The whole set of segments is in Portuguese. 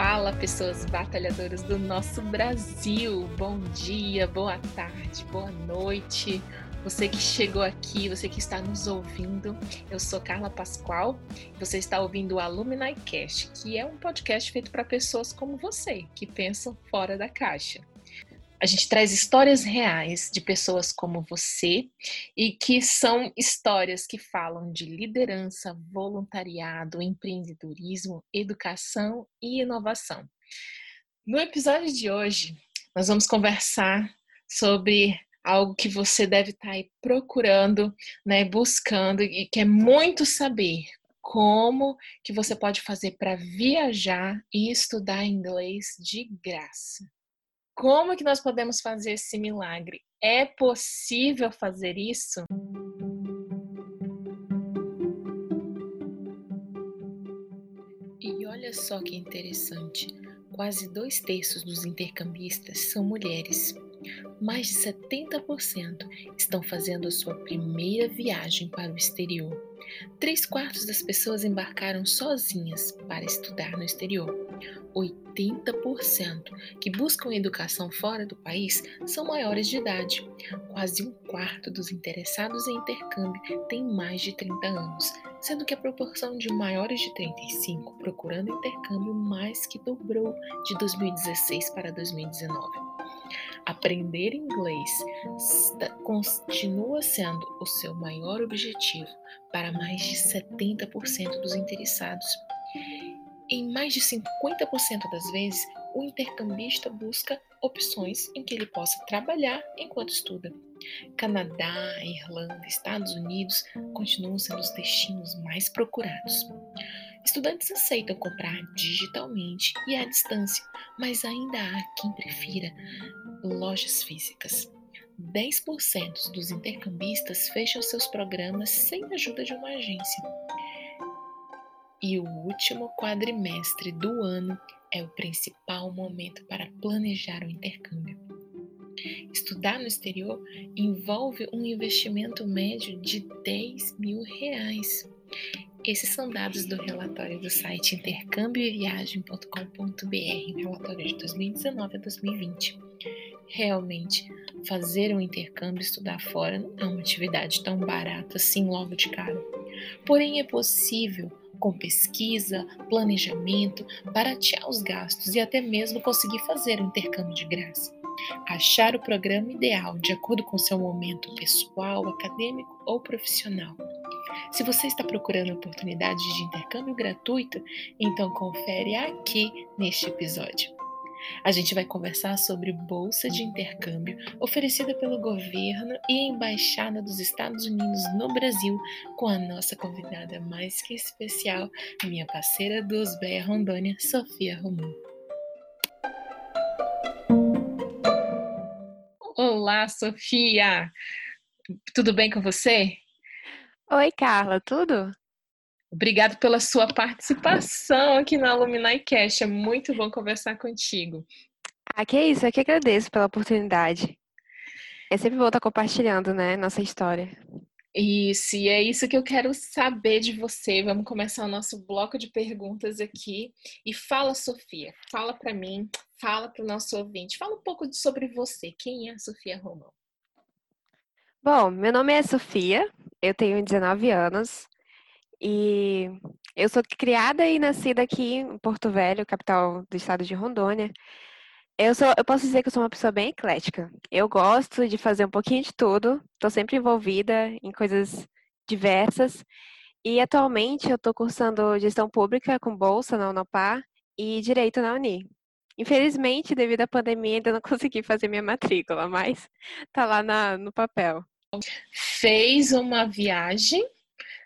Fala, pessoas batalhadoras do nosso Brasil! Bom dia, boa tarde, boa noite. Você que chegou aqui, você que está nos ouvindo, eu sou Carla Pascoal. Você está ouvindo o Alumni Cast, que é um podcast feito para pessoas como você, que pensam fora da caixa. A gente traz histórias reais de pessoas como você e que são histórias que falam de liderança, voluntariado, empreendedorismo, educação e inovação. No episódio de hoje, nós vamos conversar sobre algo que você deve estar aí procurando, né, buscando e quer muito saber como que você pode fazer para viajar e estudar inglês de graça. Como que nós podemos fazer esse milagre? É possível fazer isso? E olha só que interessante, quase dois terços dos intercambistas são mulheres. Mais de 70% estão fazendo sua primeira viagem para o exterior. Três quartos das pessoas embarcaram sozinhas para estudar no exterior. 80% que buscam educação fora do país são maiores de idade. Quase um quarto dos interessados em intercâmbio tem mais de 30 anos, sendo que a proporção de maiores de 35 procurando intercâmbio mais que dobrou de 2016 para 2019. Aprender inglês continua sendo o seu maior objetivo para mais de 70% dos interessados. Em mais de 50% das vezes, o intercambista busca opções em que ele possa trabalhar enquanto estuda. Canadá, Irlanda, Estados Unidos continuam sendo os destinos mais procurados. Estudantes aceitam comprar digitalmente e à distância, mas ainda há quem prefira lojas físicas. 10% dos intercambistas fecham seus programas sem a ajuda de uma agência. E o último quadrimestre do ano é o principal momento para planejar o intercâmbio. Estudar no exterior envolve um investimento médio de 10 mil reais. Esses são dados do relatório do site intercâmbioeviagem.com.br, relatório de 2019 a 2020. Realmente, fazer um intercâmbio e estudar fora não é uma atividade tão barata assim logo de cara. Porém, é possível, com pesquisa, planejamento, baratear os gastos e até mesmo conseguir fazer um intercâmbio de graça. Achar o programa ideal de acordo com seu momento pessoal, acadêmico ou profissional. Se você está procurando oportunidades de intercâmbio gratuito, então confere aqui neste episódio. A gente vai conversar sobre bolsa de intercâmbio oferecida pelo governo e embaixada dos Estados Unidos no Brasil com a nossa convidada mais que especial, minha parceira do Osbeia Rondônia, Sofia Romão. Olá, Sofia! Tudo bem com você? Oi, Carla, tudo? Obrigado pela sua participação aqui na Alumni Cash. É muito bom conversar contigo. Ah, que isso, eu que agradeço pela oportunidade. É sempre bom estar compartilhando, né, nossa história. Isso, e é isso que eu quero saber de você. Vamos começar o nosso bloco de perguntas aqui. E fala, Sofia, fala para mim, fala para o nosso ouvinte, fala um pouco sobre você. Quem é a Sofia Romão? Bom, meu nome é Sofia, eu tenho 19 anos e eu sou criada e nascida aqui em Porto Velho, capital do estado de Rondônia. Eu, sou, eu posso dizer que eu sou uma pessoa bem eclética. Eu gosto de fazer um pouquinho de tudo, estou sempre envolvida em coisas diversas. E atualmente eu estou cursando gestão pública com bolsa na Unopar e direito na Uni. Infelizmente, devido à pandemia, ainda não consegui fazer minha matrícula, mas tá lá na, no papel fez uma viagem,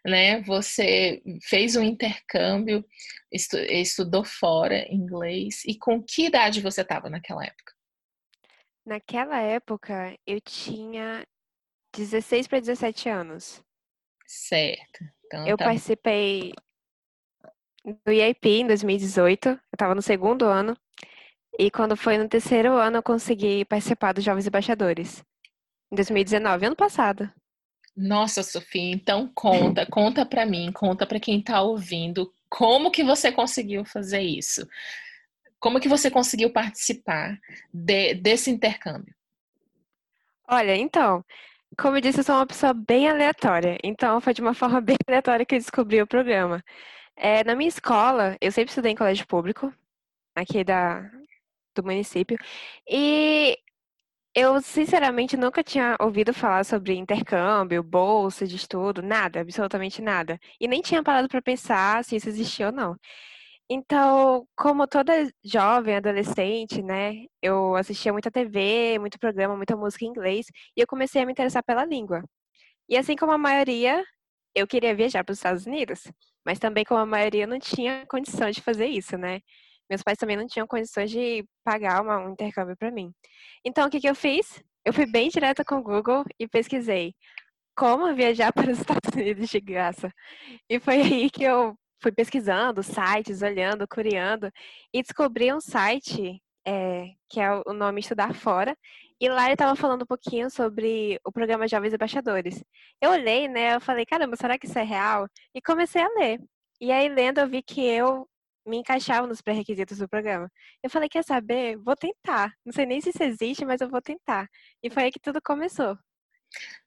né? Você fez um intercâmbio, estu estudou fora inglês. E com que idade você estava naquela época? Naquela época eu tinha 16 para 17 anos. Certo. Então, eu tá... participei do IAP em 2018, eu estava no segundo ano. E quando foi no terceiro ano, eu consegui participar dos Jovens Embaixadores. Em 2019, ano passado. Nossa, Sofia, então conta, conta para mim, conta para quem está ouvindo, como que você conseguiu fazer isso? Como que você conseguiu participar de, desse intercâmbio? Olha, então, como eu disse, eu sou uma pessoa bem aleatória. Então, foi de uma forma bem aleatória que eu descobri o programa. É, na minha escola, eu sempre estudei em colégio público, aqui da, do município, e eu, sinceramente, nunca tinha ouvido falar sobre intercâmbio, bolsa de estudo, nada, absolutamente nada. E nem tinha parado para pensar se isso existia ou não. Então, como toda jovem, adolescente, né, eu assistia muita TV, muito programa, muita música em inglês, e eu comecei a me interessar pela língua. E assim como a maioria, eu queria viajar para os Estados Unidos, mas também como a maioria não tinha condição de fazer isso, né? Meus pais também não tinham condições de pagar uma, um intercâmbio para mim. Então, o que, que eu fiz? Eu fui bem direta com o Google e pesquisei como viajar para os Estados Unidos de graça. E foi aí que eu fui pesquisando sites, olhando, curiando, e descobri um site é, que é o nome Estudar Fora, e lá ele estava falando um pouquinho sobre o programa Jovens Embaixadores. Eu olhei, né, eu falei, caramba, será que isso é real? E comecei a ler. E aí, lendo, eu vi que eu me encaixava nos pré-requisitos do programa. Eu falei, quer saber? Vou tentar. Não sei nem se isso existe, mas eu vou tentar. E foi aí que tudo começou.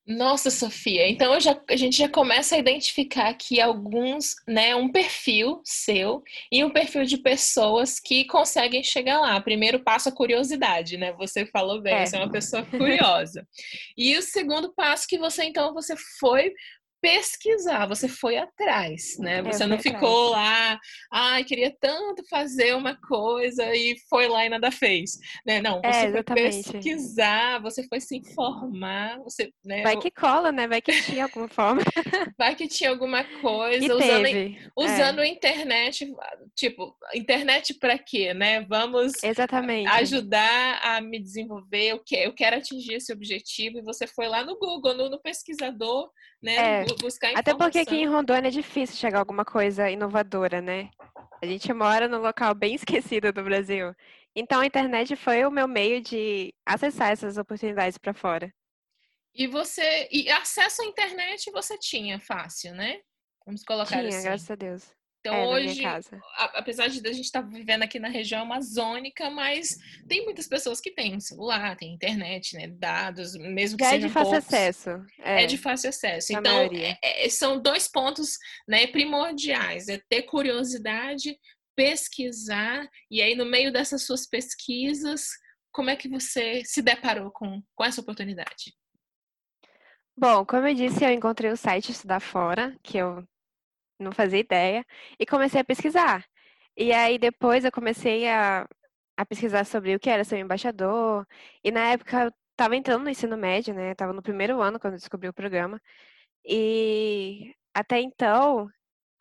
Nossa, Sofia, então já, a gente já começa a identificar aqui alguns, né, um perfil seu e um perfil de pessoas que conseguem chegar lá. Primeiro passo a curiosidade, né? Você falou bem, é. você é uma pessoa curiosa. e o segundo passo que você então você foi pesquisar, você foi atrás, né? Você não ficou lá, ai, queria tanto fazer uma coisa e foi lá e nada fez, né? Não, é, você é, foi pesquisar, você foi se informar, você, né? Vai que cola, né? Vai que tinha alguma forma. Vai que tinha alguma coisa, e usando, teve. usando é. internet, tipo, internet para quê, né? Vamos Exatamente. ajudar a me desenvolver, eu quero, eu quero atingir esse objetivo e você foi lá no Google, no, no pesquisador, né? É buscar informação. Até porque aqui em Rondônia é difícil chegar a alguma coisa inovadora, né? A gente mora num local bem esquecido do Brasil. Então a internet foi o meu meio de acessar essas oportunidades para fora. E você e acesso à internet você tinha fácil, né? Vamos colocar tinha, assim. graças a Deus. Então é, hoje, apesar de a gente estar tá vivendo aqui na região amazônica, mas tem muitas pessoas que têm celular, tem internet, né, dados, mesmo que Já é de fácil poucos, acesso. É. é. de fácil acesso. então é, é, são dois pontos, né, primordiais: é ter curiosidade, pesquisar e aí no meio dessas suas pesquisas, como é que você se deparou com, com essa oportunidade? Bom, como eu disse, eu encontrei o site Estudar Fora, que eu não fazia ideia, e comecei a pesquisar. E aí depois eu comecei a, a pesquisar sobre o que era ser um embaixador, e na época eu estava entrando no ensino médio, né? Estava no primeiro ano quando eu descobri o programa. E até então,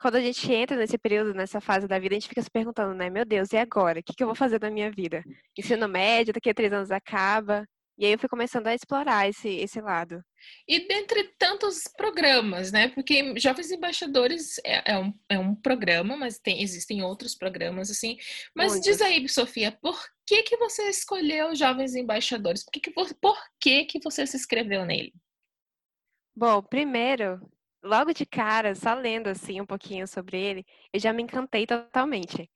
quando a gente entra nesse período, nessa fase da vida, a gente fica se perguntando, né? Meu Deus, e agora? O que, que eu vou fazer da minha vida? Ensino médio, daqui a três anos acaba. E aí eu fui começando a explorar esse, esse lado. E dentre tantos programas, né? Porque Jovens Embaixadores é, é, um, é um programa, mas tem, existem outros programas, assim. Mas Muitos. diz aí, Sofia, por que, que você escolheu Jovens Embaixadores? Por que, que, por que, que você se inscreveu nele? Bom, primeiro, logo de cara, só lendo assim um pouquinho sobre ele, eu já me encantei totalmente.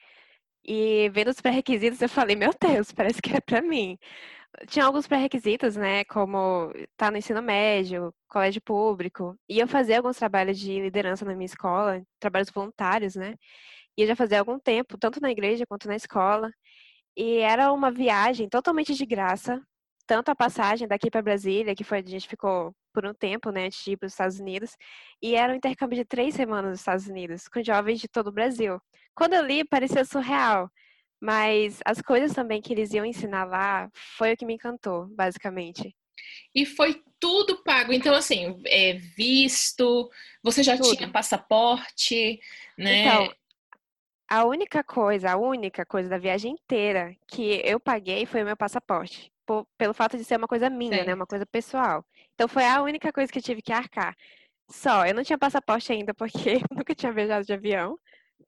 E vendo os pré-requisitos, eu falei, meu Deus, parece que é para mim tinha alguns pré-requisitos, né? Como estar tá no ensino médio, colégio público. E eu fazia alguns trabalhos de liderança na minha escola, trabalhos voluntários, né? E eu já fazia algum tempo, tanto na igreja quanto na escola. E era uma viagem totalmente de graça, tanto a passagem daqui para Brasília, que foi a gente ficou por um tempo, né, antes de ir para os Estados Unidos, e era um intercâmbio de três semanas nos Estados Unidos, com jovens de todo o Brasil. Quando eu li, parecia surreal. Mas as coisas também que eles iam ensinar lá foi o que me encantou, basicamente. E foi tudo pago. Então, assim, é, visto, você já tudo. tinha passaporte, né? Então, a única coisa, a única coisa da viagem inteira que eu paguei foi o meu passaporte. Por, pelo fato de ser uma coisa minha, né? Uma coisa pessoal. Então foi a única coisa que eu tive que arcar. Só, eu não tinha passaporte ainda porque eu nunca tinha viajado de avião.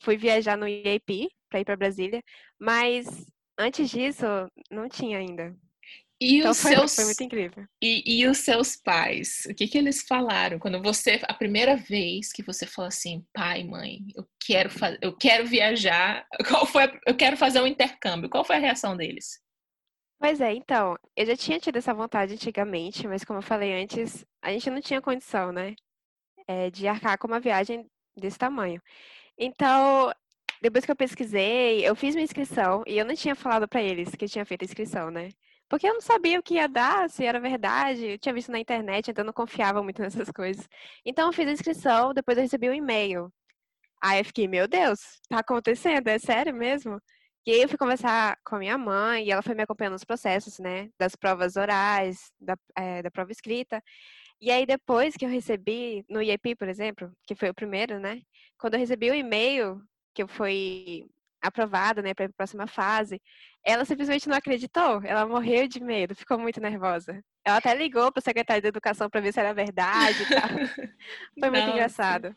Fui viajar no IAP, para ir para Brasília, mas antes disso não tinha ainda. E Então os foi, seus foi muito incrível. e, e os seus pais, o que que eles falaram quando você a primeira vez que você falou assim, pai, mãe, eu quero eu quero viajar, qual foi, a- eu quero fazer um intercâmbio, qual foi a reação deles? Pois é, então, eu já tinha tido essa vontade antigamente, mas como eu falei antes, a gente não tinha condição, né, eh, de arcar com uma viagem desse tamanho. Então, depois que eu pesquisei, eu fiz minha inscrição e eu não tinha falado pra eles que eu tinha feito a inscrição, né? Porque eu não sabia o que ia dar, se era verdade. Eu tinha visto na internet, então eu não confiava muito nessas coisas. Então, eu fiz a inscrição, depois eu recebi um e-mail. Aí eu fiquei, meu Deus, tá acontecendo? É sério mesmo? E aí eu fui conversar com a minha mãe e ela foi me acompanhando nos processos, né? Das provas orais, da, eh, da prova escrita. E aí depois que eu recebi, no IEP, por exemplo, que foi o primeiro, né? Quando eu recebi o e-mail que eu fui aprovada, né, para a próxima fase, ela simplesmente não acreditou. Ela morreu de medo, ficou muito nervosa. Ela até ligou para o secretário de educação para ver se era verdade e tal. Foi muito Nossa, engraçado.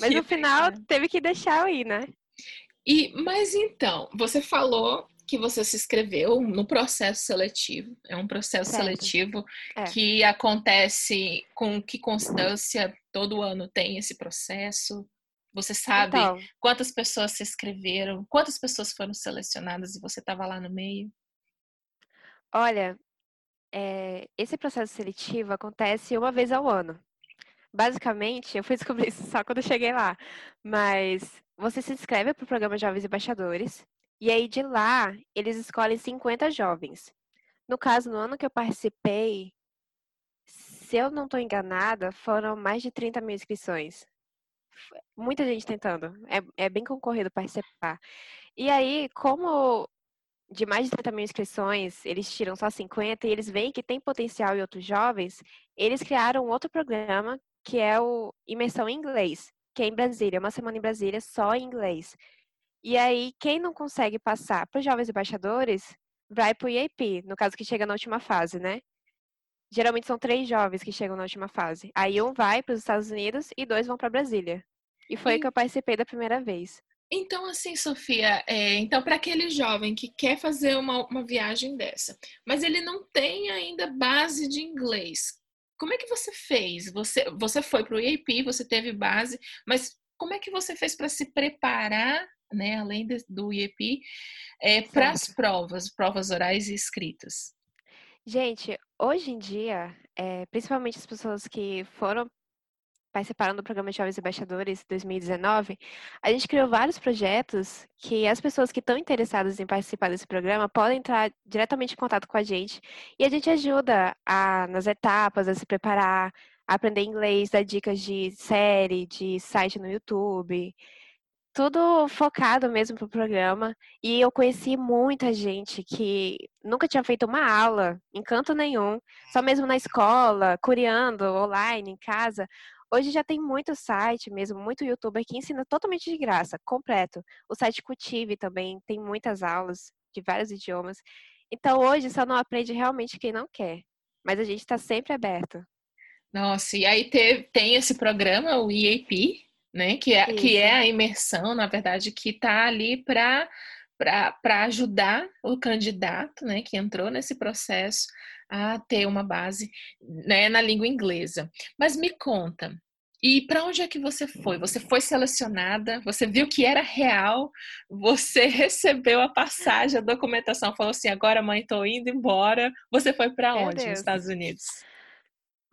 Mas que no final teve que deixar eu ir, né? E, mas então, você falou que você se inscreveu no processo seletivo. É um processo Certo. seletivo É. que acontece com que constância todo ano tem esse processo? Você sabe Então, quantas pessoas se inscreveram? Quantas pessoas foram selecionadas e você estava lá no meio? olha, eh, esse processo seletivo acontece uma vez ao ano. Basicamente, eu fui descobrir isso só quando eu cheguei lá, mas você se inscreve para o programa Jovens Embaixadores, e aí de lá eles escolhem 50 jovens. No caso, no ano que eu participei, se eu não estou enganada, foram mais de 30 mil inscrições. Muita gente tentando, é, é bem concorrido participar. E aí, como de mais de 30 mil inscrições, eles tiram só 50 e eles veem que tem potencial em outros jovens, eles criaram outro programa que é o Imersão em Inglês, que é em Brasília, uma semana em Brasília só em inglês. E aí, quem não consegue passar para os jovens embaixadores, vai para o IAP, no caso que chega na última fase, né? Geralmente são três jovens que chegam na última fase. Aí um vai para os Estados Unidos e dois vão para Brasília. E foi E- que eu participei da primeira vez. Então, assim, Sofia, é, então para aquele jovem que quer fazer uma, uma viagem dessa, mas ele não tem ainda base de inglês, como é que você fez? Você, você foi para o IAP, você teve base, mas como é que você fez para se preparar, né, além de- do IAP, para as provas, provas orais e escritas? Gente, hoje em dia, eh, principalmente as pessoas que foram participaram do programa Jovens Embaixadores 2019, a gente criou vários projetos que as pessoas que estão interessadas em participar desse programa podem entrar diretamente em contato com a gente e a gente ajuda a, nas etapas, a se preparar, a aprender inglês, dar dicas de série, de site no YouTube, tudo focado mesmo pro programa. E eu conheci muita gente que nunca tinha feito uma aula em canto nenhum, só mesmo na escola, curiando, online, em casa. Hoje já tem muito site mesmo, muito youtuber que ensina totalmente de graça, completo. O site Cultive também tem muitas aulas de vários idiomas. Então hoje só não aprende realmente quem não quer. Mas a gente está sempre aberto. Nossa, e aí teve, tem esse programa, o EAP, né? Que é, que é a imersão, na verdade, que está ali para para ajudar o candidato, né, que entrou nesse processo a ter uma base, né, na língua inglesa. Mas me conta, e para onde é que você foi? Você foi selecionada? Você viu que era real? Você recebeu a passagem, a documentação, falou assim: agora, mãe, estou indo embora. Você foi para onde nos. Estados Unidos?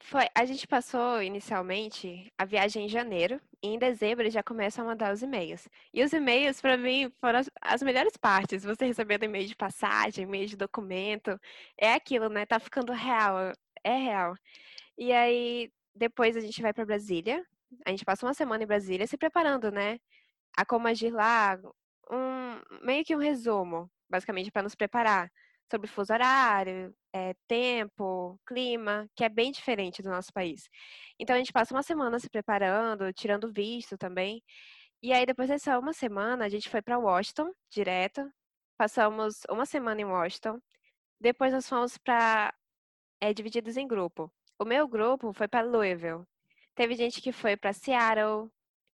Foi, a gente passou inicialmente a viagem em janeiro e em dezembro já começam a mandar os e-mails. E os e-mails, para mim, foram as, as melhores partes. Você recebendo e-mail de passagem, e-mail de documento. É aquilo, né? Tá ficando real. É real. E aí, depois a gente vai para Brasília. A gente passa uma semana em Brasília se preparando, né? A como agir lá, um, meio que um resumo, basicamente, para nos preparar sobre fuso horário, é, tempo, clima, que é bem diferente do nosso país. Então a gente passa uma semana se preparando, tirando visto também. E aí depois dessa uma semana a gente foi para Washington direto. Passamos uma semana em Washington. Depois nós fomos para é, divididos em grupo. O meu grupo foi para Louisville. Teve gente que foi para Seattle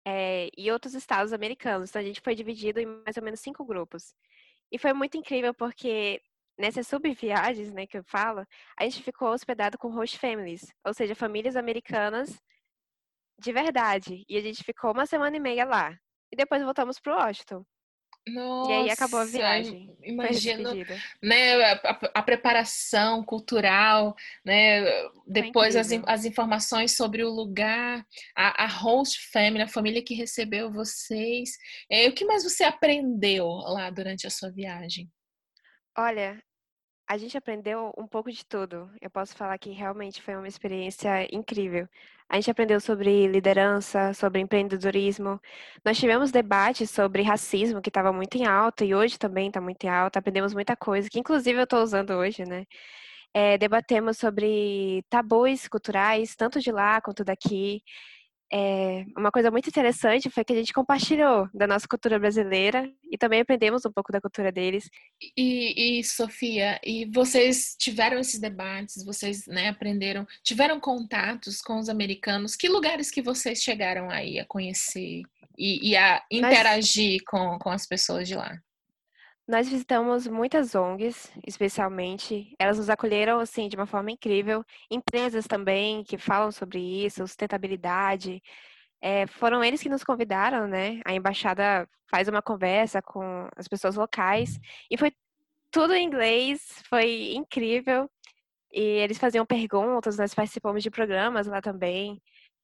é, e outros estados americanos. Então a gente foi dividido em mais ou menos cinco grupos. E foi muito incrível porque nessas subviagens, né, que eu falo, a gente ficou hospedado com host families, ou seja, famílias americanas de verdade. E a gente ficou uma semana e meia lá. E depois voltamos para Washington. Nossa, e aí acabou a viagem. Imagino, né, a, a, preparação cultural, né, depois as, as informações sobre o lugar, a, a, host family, a família que recebeu vocês. É, o que mais você aprendeu lá durante a sua viagem? Olha, a gente aprendeu um pouco de tudo. Eu posso falar que realmente foi uma experiência incrível. A gente aprendeu sobre liderança, sobre empreendedorismo. Nós tivemos debates sobre racismo, que estava muito em alta, e hoje também está muito em alta. Aprendemos muita coisa, que inclusive eu estou usando hoje, né? É, debatemos sobre tabus culturais, tanto de lá quanto daqui. É, uma coisa muito interessante foi que a gente compartilhou da nossa cultura brasileira e também aprendemos um pouco da cultura deles. E, e Sofia, e vocês tiveram esses debates, vocês né, aprenderam, tiveram contatos com os americanos? Que lugares que vocês chegaram aí a conhecer e, e a interagir Nós... com, com as pessoas de lá? Nós visitamos muitas ONGs, especialmente. Elas nos acolheram assim de uma forma incrível. Empresas também que falam sobre isso, sustentabilidade. É, foram eles que nos convidaram, né? A embaixada faz uma conversa com as pessoas locais e foi tudo em inglês, foi incrível. E eles faziam perguntas, nós participamos de programas lá também.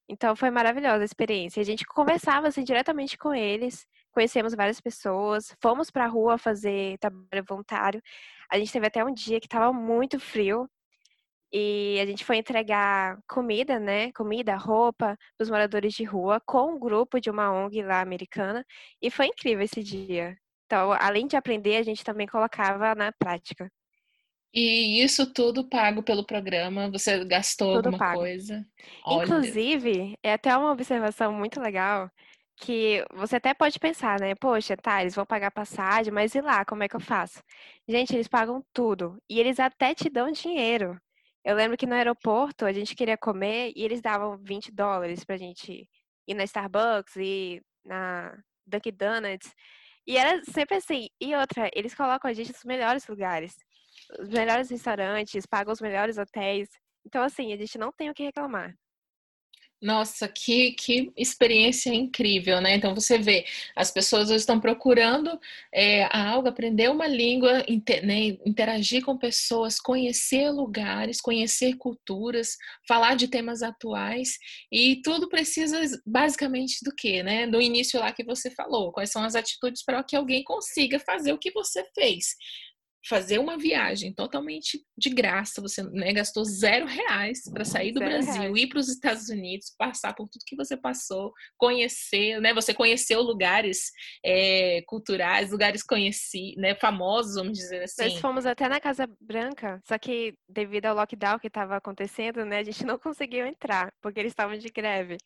Então foi maravilhosa a experiência. A gente conversava assim diretamente com eles conhecemos várias pessoas, fomos para a rua fazer trabalho voluntário. A gente teve até um dia que estava muito frio e a gente foi entregar comida, né? Comida, roupa para os moradores de rua com um grupo de uma ONG lá americana e foi incrível esse dia. Então, além de aprender, a gente também colocava na prática. E isso tudo pago pelo programa? Você gastou tudo alguma pago. coisa? Olha. Inclusive, é até uma observação muito legal que você até pode pensar, né? Poxa, tá, eles vão pagar passagem, mas e lá, como é que eu faço? Gente, eles pagam tudo e eles até te dão dinheiro. Eu lembro que no aeroporto a gente queria comer e eles davam 20 dólares pra gente ir na Starbucks e na Dunkin' Donuts. E era sempre assim. E outra, eles colocam a gente nos melhores lugares, os melhores restaurantes, pagam os melhores hotéis. Então, assim, a gente não tem o que reclamar. Nossa, que, que experiência incrível, né? Então você vê, as pessoas estão procurando é, algo, aprender uma língua, inter, né, interagir com pessoas, conhecer lugares, conhecer culturas, falar de temas atuais e tudo precisa basicamente do que, né? Do início lá que você falou, quais são as atitudes para que alguém consiga fazer o que você fez fazer uma viagem totalmente de graça, você né, gastou zero reais para sair do zero Brasil, reais. ir para os Estados Unidos, passar por tudo que você passou, conhecer, né? Você conheceu lugares é, culturais, lugares conheci, né, famosos, vamos dizer assim. Nós fomos até na Casa Branca, só que devido ao lockdown que estava acontecendo, né, a gente não conseguiu entrar porque eles estavam de greve.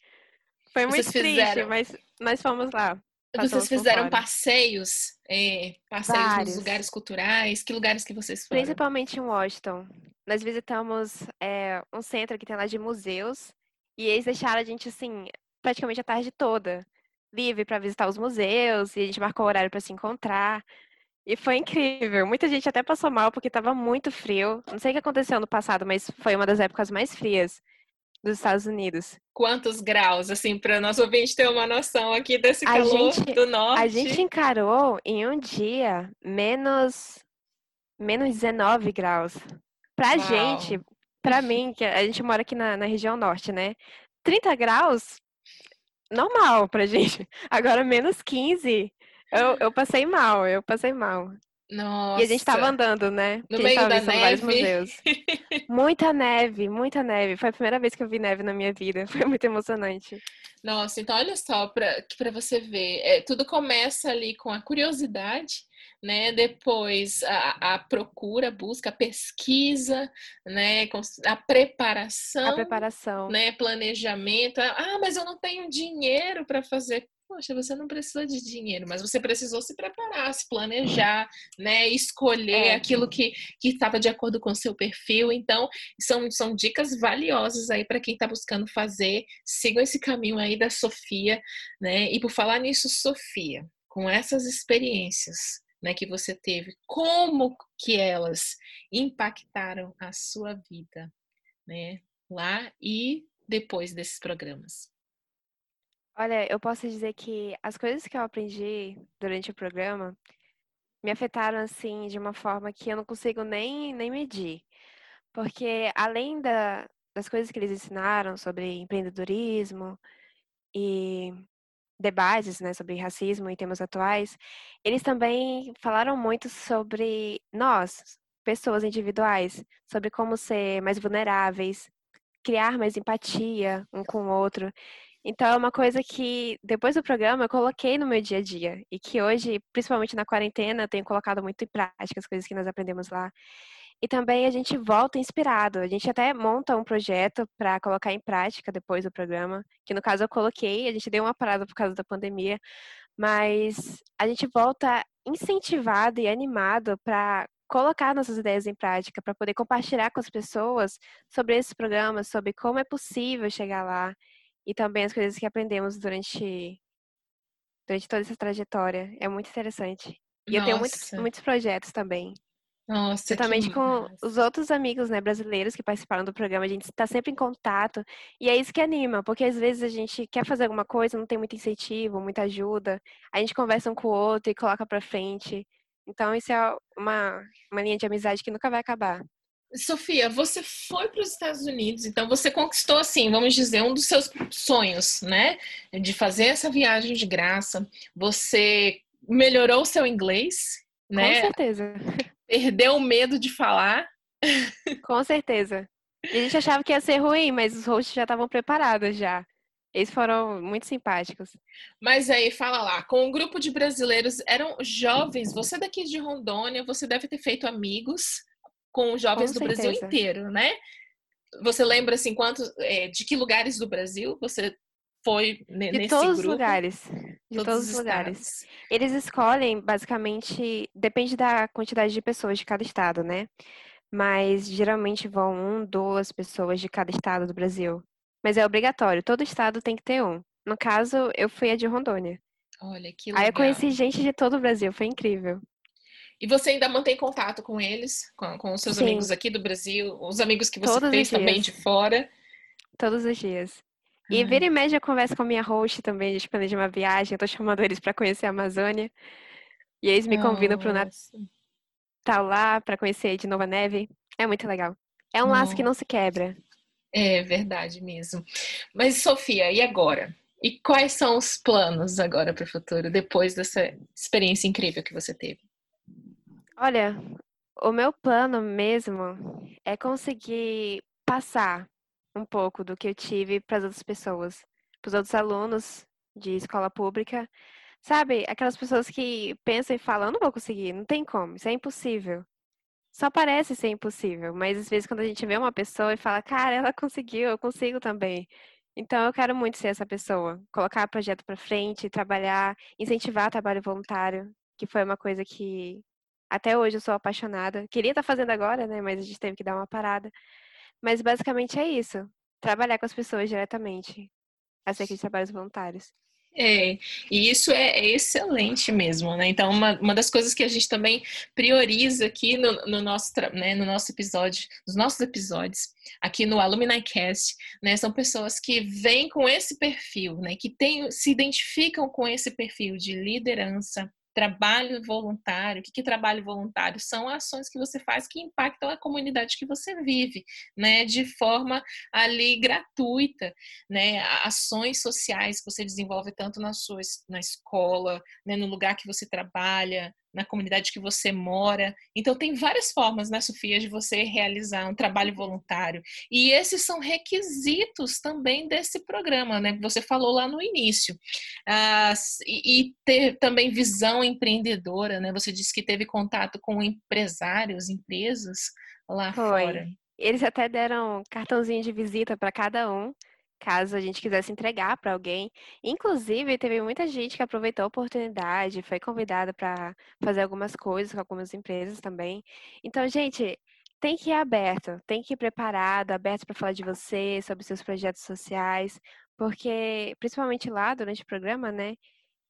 Foi muito Vocês triste, fizeram... mas nós fomos lá. Vocês fizeram passeios, é, passeios Vários. nos lugares culturais? Que lugares que vocês foram? Principalmente em Washington. Nós visitamos é, um centro que tem lá de museus e eles deixaram a gente assim praticamente a tarde toda livre para visitar os museus e a gente marcou o horário para se encontrar. E foi incrível. Muita gente até passou mal porque estava muito frio. Não sei o que aconteceu no passado, mas foi uma das épocas mais frias dos Estados Unidos. Quantos graus, assim, para nosso ouvinte ter uma noção aqui desse a calor gente, do norte? A gente encarou em um dia menos, menos 19 graus. Pra Uau. gente, pra mim, que a gente mora aqui na, na região norte, né? 30 graus, normal pra gente. Agora, menos 15, eu, eu passei mal, eu passei mal. Nossa. E a gente tava andando, né? No meio da neve. muita neve, muita neve. Foi a primeira vez que eu vi neve na minha vida. Foi muito emocionante. Nossa, então olha só, para você ver, é, tudo começa ali com a curiosidade, né? Depois a, a, procura, a busca, a pesquisa, né? A preparação, a preparação, né? Planejamento. Ah, mas eu não tenho dinheiro para fazer poxa, você não precisa de dinheiro, mas você precisou se preparar, se planejar, né? Escolher é. aquilo que estava de acordo com o seu perfil. Então, são, são dicas valiosas aí para quem está buscando fazer. Sigam esse caminho aí da Sofia, né? E por falar nisso, Sofia, com essas experiências, né, que você teve, como que elas impactaram a sua vida, né, lá e depois desses programas? Olha, eu posso dizer que as coisas que eu aprendi durante o programa me afetaram assim de uma forma que eu não consigo nem, nem medir. Porque além da, das coisas que eles ensinaram sobre empreendedorismo e debates né, sobre racismo e temas atuais, eles também falaram muito sobre nós, pessoas individuais, sobre como ser mais vulneráveis, criar mais empatia um com o outro. Então, é uma coisa que, depois do programa, eu coloquei no meu dia a dia. E que hoje, principalmente na quarentena, eu tenho colocado muito em prática as coisas que nós aprendemos lá. E também a gente volta inspirado. A gente até monta um projeto para colocar em prática depois do programa, que no caso eu coloquei, a gente deu uma parada por causa da pandemia, mas a gente volta incentivado e animado para colocar nossas ideias em prática, para poder compartilhar com as pessoas sobre esse programa, sobre como é possível chegar lá e também as coisas que aprendemos durante, durante toda essa trajetória. É muito interessante. E Nossa. eu tenho muitos, muitos projetos também. Nossa, Juntamente com massa. os outros amigos né, brasileiros que participaram do programa, a gente está sempre em contato. E é isso que anima, porque às vezes a gente quer fazer alguma coisa, não tem muito incentivo, muita ajuda. A gente conversa um com o outro e coloca para frente. Então, isso é uma, uma linha de amizade que nunca vai acabar. Sofia, você foi para os Estados Unidos, então você conquistou, assim, vamos dizer, um dos seus sonhos, né? De fazer essa viagem de graça. Você melhorou o seu inglês, né? Com certeza. Perdeu o medo de falar. Com certeza. a gente achava que ia ser ruim, mas os hosts já estavam preparados já. Eles foram muito simpáticos. Mas aí, fala lá, com um grupo de brasileiros, eram jovens, você daqui de Rondônia, você deve ter feito amigos com jovens com do Brasil inteiro, né? Você lembra assim quantos, é, de que lugares do Brasil você foi nesse grupo? De todos os lugares. De todos, todos os lugares. Eles escolhem, basicamente, depende da quantidade de pessoas de cada estado, né? Mas geralmente vão um, duas pessoas de cada estado do Brasil. Mas é obrigatório, todo estado tem que ter um. No caso, eu fui a de Rondônia. Olha, que legal. Aí eu conheci gente de todo o Brasil, foi incrível. E você ainda mantém contato com eles, com, com os seus Sim. amigos aqui do Brasil, os amigos que você Todos fez também de fora? Todos os dias. E vira e mexe eu converso com a minha host também, a gente planeja uma viagem, eu tô chamando eles para conhecer a Amazônia. E eles me convidam para o Natal lá, para conhecer de novo a neve. É muito legal. É um laço que não se quebra. É verdade mesmo. Mas, Sofia, e agora? E quais são os planos agora para o futuro, depois dessa experiência incrível que você teve? Olha, o meu plano mesmo é conseguir passar um pouco do que eu tive para as outras pessoas, para os outros alunos de escola pública. Sabe, aquelas pessoas que pensam e falam, eu não vou conseguir, não tem como, isso é impossível. Só parece ser impossível, mas às vezes quando a gente vê uma pessoa e fala, cara, ela conseguiu, eu consigo também. Então eu quero muito ser essa pessoa, colocar o projeto para frente, trabalhar, incentivar trabalho voluntário, que foi uma coisa que até hoje eu sou apaixonada. Queria estar tá fazendo agora, né? Mas a gente teve que dar uma parada. Mas basicamente é isso. Trabalhar com as pessoas diretamente. Acerca de trabalhos voluntários. É, e isso é, é, excelente mesmo, né? Então, uma, uma das coisas que a gente também prioriza aqui no, no nosso, né, no nosso episódio, nos nossos episódios, aqui no Alumni Cast, né? São pessoas que vêm com esse perfil, né? Que tem, se identificam com esse perfil de liderança, trabalho voluntário. O que, que é trabalho voluntário? São ações que você faz que impactam a comunidade que você vive, né? De forma ali gratuita, né? Ações sociais que você desenvolve tanto na sua na escola, né? no lugar que você trabalha, na comunidade que você mora. Então, tem várias formas, né, Sofia, de você realizar um trabalho voluntário. E esses são requisitos também desse programa, né, que você falou lá no início. Ah, e, ter também visão empreendedora, né? Você disse que teve contato com empresários, empresas lá Foi. fora. Eles até deram cartãozinho de visita para cada um caso a gente quisesse entregar para alguém. Inclusive, teve muita gente que aproveitou a oportunidade, foi convidada para fazer algumas coisas com algumas empresas também. Então, gente, tem que ir aberto, tem que ir preparado, aberto para falar de você, sobre seus projetos sociais, porque, principalmente lá durante o programa, né?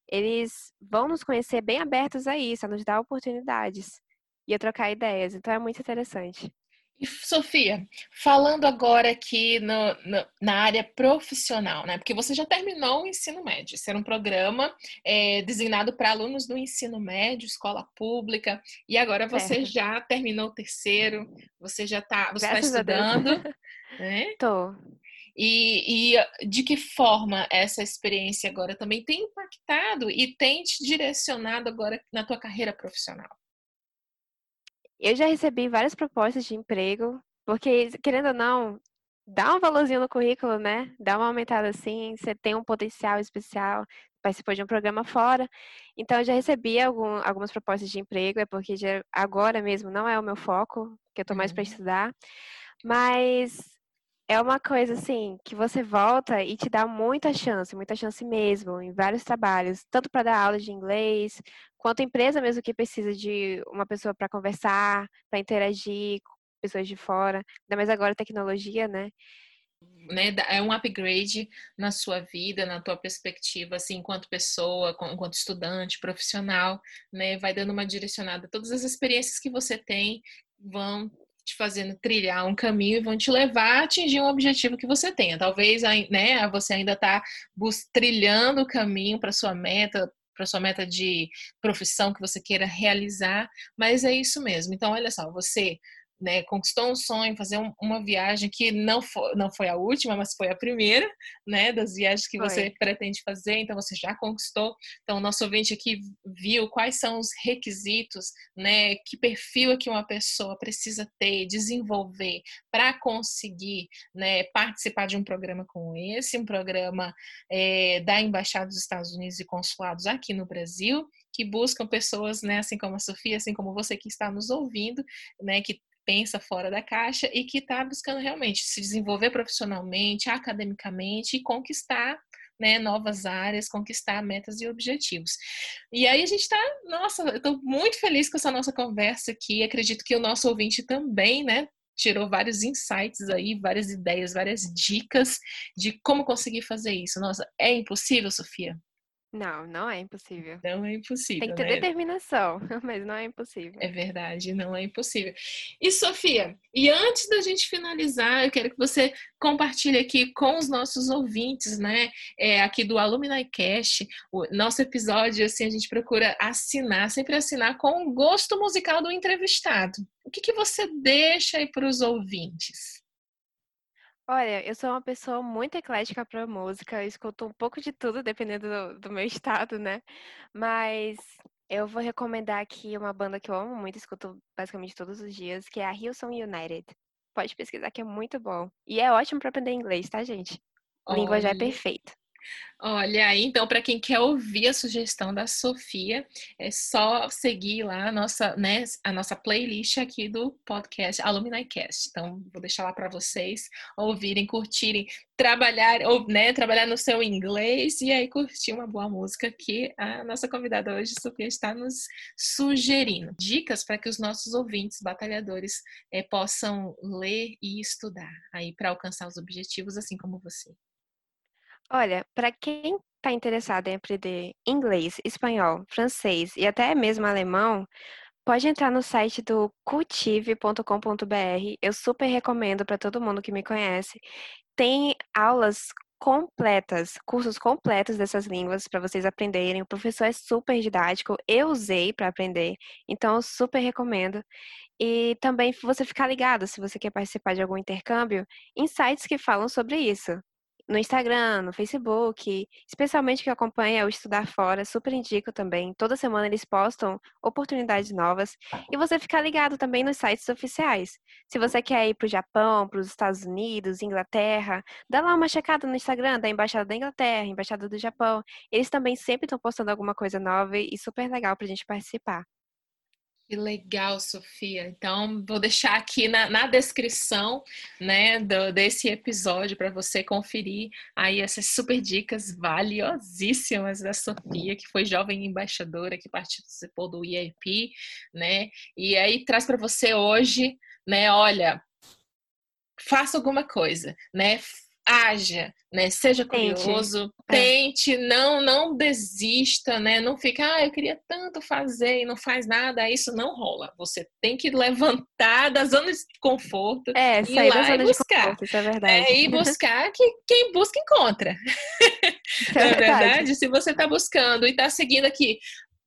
eles vão nos conhecer bem abertos a isso, a nos dar oportunidades e a trocar ideias. Então é muito interessante. E, Sofia, falando agora aqui no, no, na área profissional, né? Porque você já terminou o ensino médio, era um programa é, designado para alunos do ensino médio, escola pública, e agora você já terminou o terceiro, você já está você está estudando, né? Tô. E, e, de que forma essa experiência agora também tem impactado e tem te direcionado agora na tua carreira profissional? Eu já recebi várias propostas de emprego, porque, querendo ou não, dá um valorzinho no currículo, né? Dá uma aumentada assim, você tem um potencial especial, participou de um programa fora. Então, eu já recebi algum, algumas propostas de emprego, é porque já, agora mesmo não é o meu foco, que eu tô mais para uhum. estudar. Mas é uma coisa assim que você volta e te dá muita chance, muita chance mesmo, em vários trabalhos, tanto para dar aula de inglês, quanto empresa mesmo que precisa de uma pessoa para conversar, para interagir com pessoas de fora, ainda mais agora tecnologia, né? Né, é um upgrade na sua vida, na tua perspectiva, assim, enquanto pessoa, enquanto estudante, profissional, né, vai dando uma direcionada. Todas as experiências que você tem vão te fazendo trilhar um caminho e vão te levar a atingir um objetivo que você tenha. Talvez né, você ainda está trilhando o caminho para sua meta, para sua meta de profissão que você queira realizar, mas é isso mesmo. Então, olha só, você né, conquistou um sonho, fazer um, uma viagem que não foi, não foi a última, mas foi a primeira, né, das viagens que foi. você pretende fazer, então você já conquistou. Então, o nosso ouvinte aqui viu quais são os requisitos, né, que perfil é que uma pessoa precisa ter, desenvolver para conseguir, né, participar de um programa como esse, um programa é, da Embaixada dos Estados Unidos e consulados aqui no Brasil, que buscam pessoas, né, assim como a Sofia, assim como você que está nos ouvindo, né, que pensa fora da caixa e que está buscando realmente se desenvolver profissionalmente, academicamente e conquistar né, novas áreas, conquistar metas e objetivos. E aí a gente está, nossa, eu estou muito feliz com essa nossa conversa aqui. Acredito que o nosso ouvinte também, né, tirou vários insights aí, várias ideias, várias dicas de como conseguir fazer isso. Nossa, é impossível, Sofia? Não, não é impossível. Não é impossível. Tem que ter né? determinação, mas não é impossível. É verdade, não é impossível. E Sofia, e antes da gente finalizar, eu quero que você compartilhe aqui com os nossos ouvintes, né? É, aqui do Alumni Cast, o nosso episódio, assim, a gente procura assinar, sempre assinar com o gosto musical do entrevistado. O que, que você deixa aí para os ouvintes? Olha, eu sou uma pessoa muito eclética para música, eu escuto um pouco de tudo, dependendo do, do meu estado, né? Mas eu vou recomendar aqui uma banda que eu amo muito, escuto basicamente todos os dias, que é a Hillsong United. Pode pesquisar que é muito bom. E é ótimo para aprender inglês, tá, gente? Língua já é perfeito. Olha então, para quem quer ouvir a sugestão da Sofia, é só seguir lá a nossa, né, a nossa playlist aqui do podcast Alumni Cast. Então, vou deixar lá para vocês ouvirem, curtirem, trabalhar, ou, né, trabalhar no seu inglês e aí curtir uma boa música que a nossa convidada hoje, Sofia, está nos sugerindo. Dicas para que os nossos ouvintes, batalhadores, é, possam ler e estudar aí para alcançar os objetivos, assim como você. Olha, para quem está interessado em aprender inglês, espanhol, francês e até mesmo alemão, pode entrar no site do cultive.com.br. Eu super recomendo para todo mundo que me conhece. Tem aulas completas, cursos completos dessas línguas para vocês aprenderem. O professor é super didático, eu usei para aprender, então eu super recomendo. E também você ficar ligado se você quer participar de algum intercâmbio em sites que falam sobre isso no Instagram, no Facebook, especialmente que acompanha o Estudar Fora, super indico também. Toda semana eles postam oportunidades novas e você ficar ligado também nos sites oficiais. Se você quer ir para o Japão, para os Estados Unidos, Inglaterra, dá lá uma checada no Instagram da Embaixada da Inglaterra, Embaixada do Japão. Eles também sempre estão postando alguma coisa nova e super legal para a gente participar. Que legal, Sofia. Então, vou deixar aqui na, na descrição né, do, desse episódio para você conferir aí essas super dicas valiosíssimas da Sofia, que foi jovem embaixadora, que participou do IEP, né? E aí traz para você hoje, né? Olha, faça alguma coisa, né? Haja, né? Seja curioso, tente, é. não não desista, né? Não fica, ah, eu queria tanto fazer e não faz nada, isso não rola. Você tem que levantar da zona de conforto é, e ir lá e buscar. Conforto, isso é verdade. É, e buscar que quem busca encontra. É, é verdade. verdade. Se você está buscando e está seguindo aqui,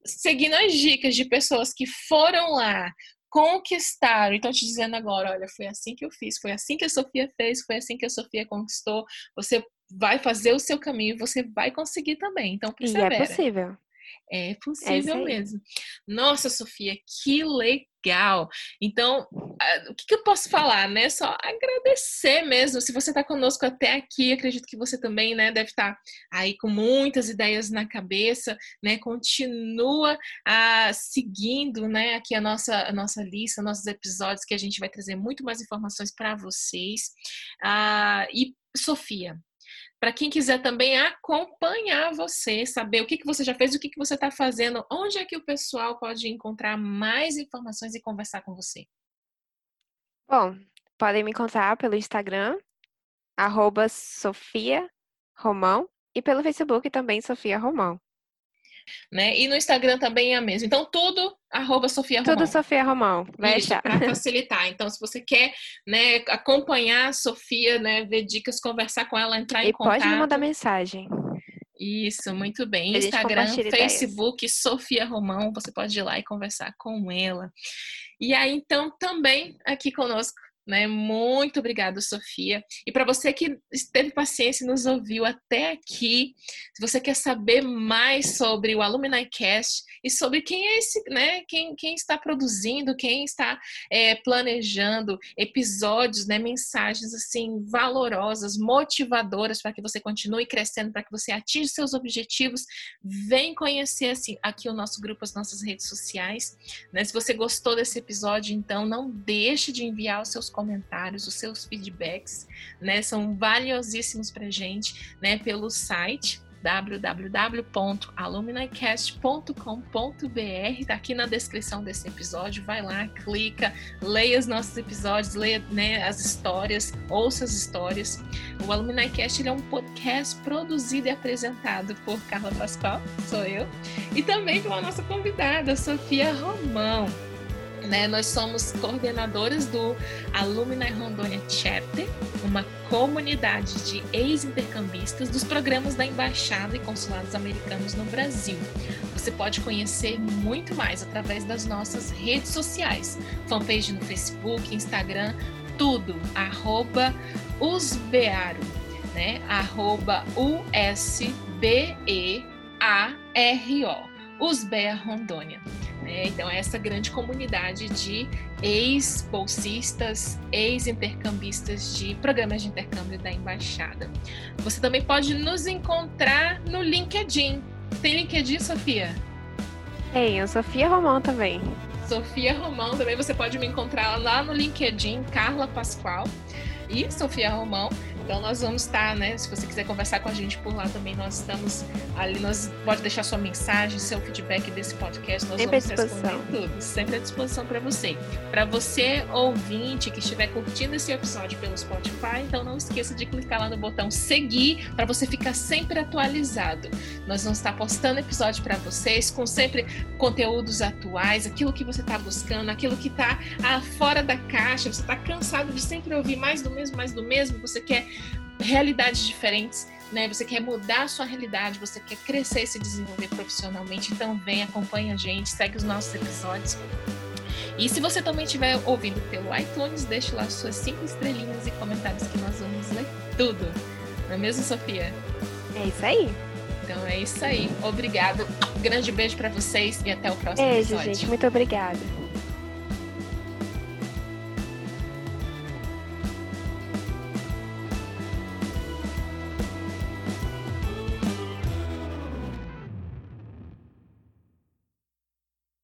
seguindo as dicas de pessoas que foram lá, conquistaram. Então, te dizendo agora, olha, foi assim que eu fiz, foi assim que a Sofia fez, foi assim que a Sofia conquistou. Você vai fazer o seu caminho, você vai conseguir também. Então, persevera. E é possível. É possível é mesmo. Nossa, Sofia, que legal! Então, o que, eu posso falar, né? Só agradecer mesmo. Se você está conosco até aqui, acredito que você também, né, deve estar tá aí com muitas ideias na cabeça, né? Continua a seguindo, né, aqui a nossa, a nossa lista, nossos episódios, que a gente vai trazer muito mais informações para vocês. Ah, e Sofia, para quem quiser também acompanhar você, saber o que, que você já fez, o que, que você está fazendo, onde é que o pessoal pode encontrar mais informações e conversar com você? Bom, podem me encontrar pelo Instagram, arroba Sofia Romão, e pelo Facebook também, Sofia Romão né? E no Instagram também é a mesma. Então, tudo arroba Sofia Romão. Tudo Sofia Romão, vai Isso, para facilitar. Então, se você quer né, acompanhar a Sofia, né, ver dicas, conversar com ela, entrar e em contato. E pode me mandar mensagem. Isso, muito bem. Instagram, Facebook, ideias. Sofia Romão, você pode ir lá e conversar com ela. E aí, então, também aqui conosco né? Muito obrigada, Sofia. E para você que teve paciência e nos ouviu até aqui, se você quer saber mais sobre o Alumni Cast e sobre quem é esse, né? Quem, quem está produzindo, quem está é, planejando episódios, né? Mensagens assim valorosas, motivadoras para que você continue crescendo, para que você atinja seus objetivos, vem conhecer assim aqui o nosso grupo, as nossas redes sociais. Né? Se você gostou desse episódio, então não deixe de enviar os seus comentários, os seus feedbacks, né? São valiosíssimos para gente, né? Pelo site www.aluminicast.com.br tá aqui na descrição desse episódio, vai lá, clica, leia os nossos episódios, leia né, as histórias, ouça as histórias. O Aluminicast é um podcast produzido e apresentado por Carla Pascoal, sou eu, e também pela nossa convidada, Sofia Romão. Né? Nós somos coordenadoras do Alumni Rondônia Chapter, uma comunidade de ex-intercambistas dos programas da Embaixada e Consulados Americanos no Brasil. Você pode conhecer muito mais através das nossas redes sociais, fanpage no Facebook, Instagram, tudo, arroba usbearo, né? Arroba U-S-B-E-A-R-O, Usbea Rondônia. Né? Então, é essa grande comunidade de ex-bolsistas, ex-intercambistas de programas de intercâmbio da Embaixada. Você também pode nos encontrar no LinkedIn. Tem LinkedIn, Sofia? Tenho, Sofia Romão também. Sofia Romão também você pode me encontrar lá no LinkedIn, Carla Pascoal e Sofia Romão. Então nós vamos estar, né? Se você quiser conversar com a gente por lá também, nós estamos ali. Nós pode deixar sua mensagem, seu feedback desse podcast. Nós sempre vamos responder tudo, sempre à disposição para você. Para você ouvinte que estiver curtindo esse episódio pelo Spotify, então não esqueça de clicar lá no botão seguir para você ficar sempre atualizado. Nós vamos estar postando episódio para vocês com sempre conteúdos atuais, aquilo que você está buscando, aquilo que está ah, fora da caixa. Você está cansado de sempre ouvir mais do mesmo, mais do mesmo. Você quer realidades diferentes, né? Você quer mudar a sua realidade, você quer crescer e se desenvolver profissionalmente, então vem, acompanha a gente, segue os nossos episódios. E se você também estiver ouvindo pelo iTunes, deixe lá suas cinco estrelinhas e comentários que nós vamos ler tudo. Não é mesmo, Sofia? É isso aí. Então é isso aí. Obrigada. Um grande beijo para vocês e até o próximo beijo, episódio. gente. Muito obrigada.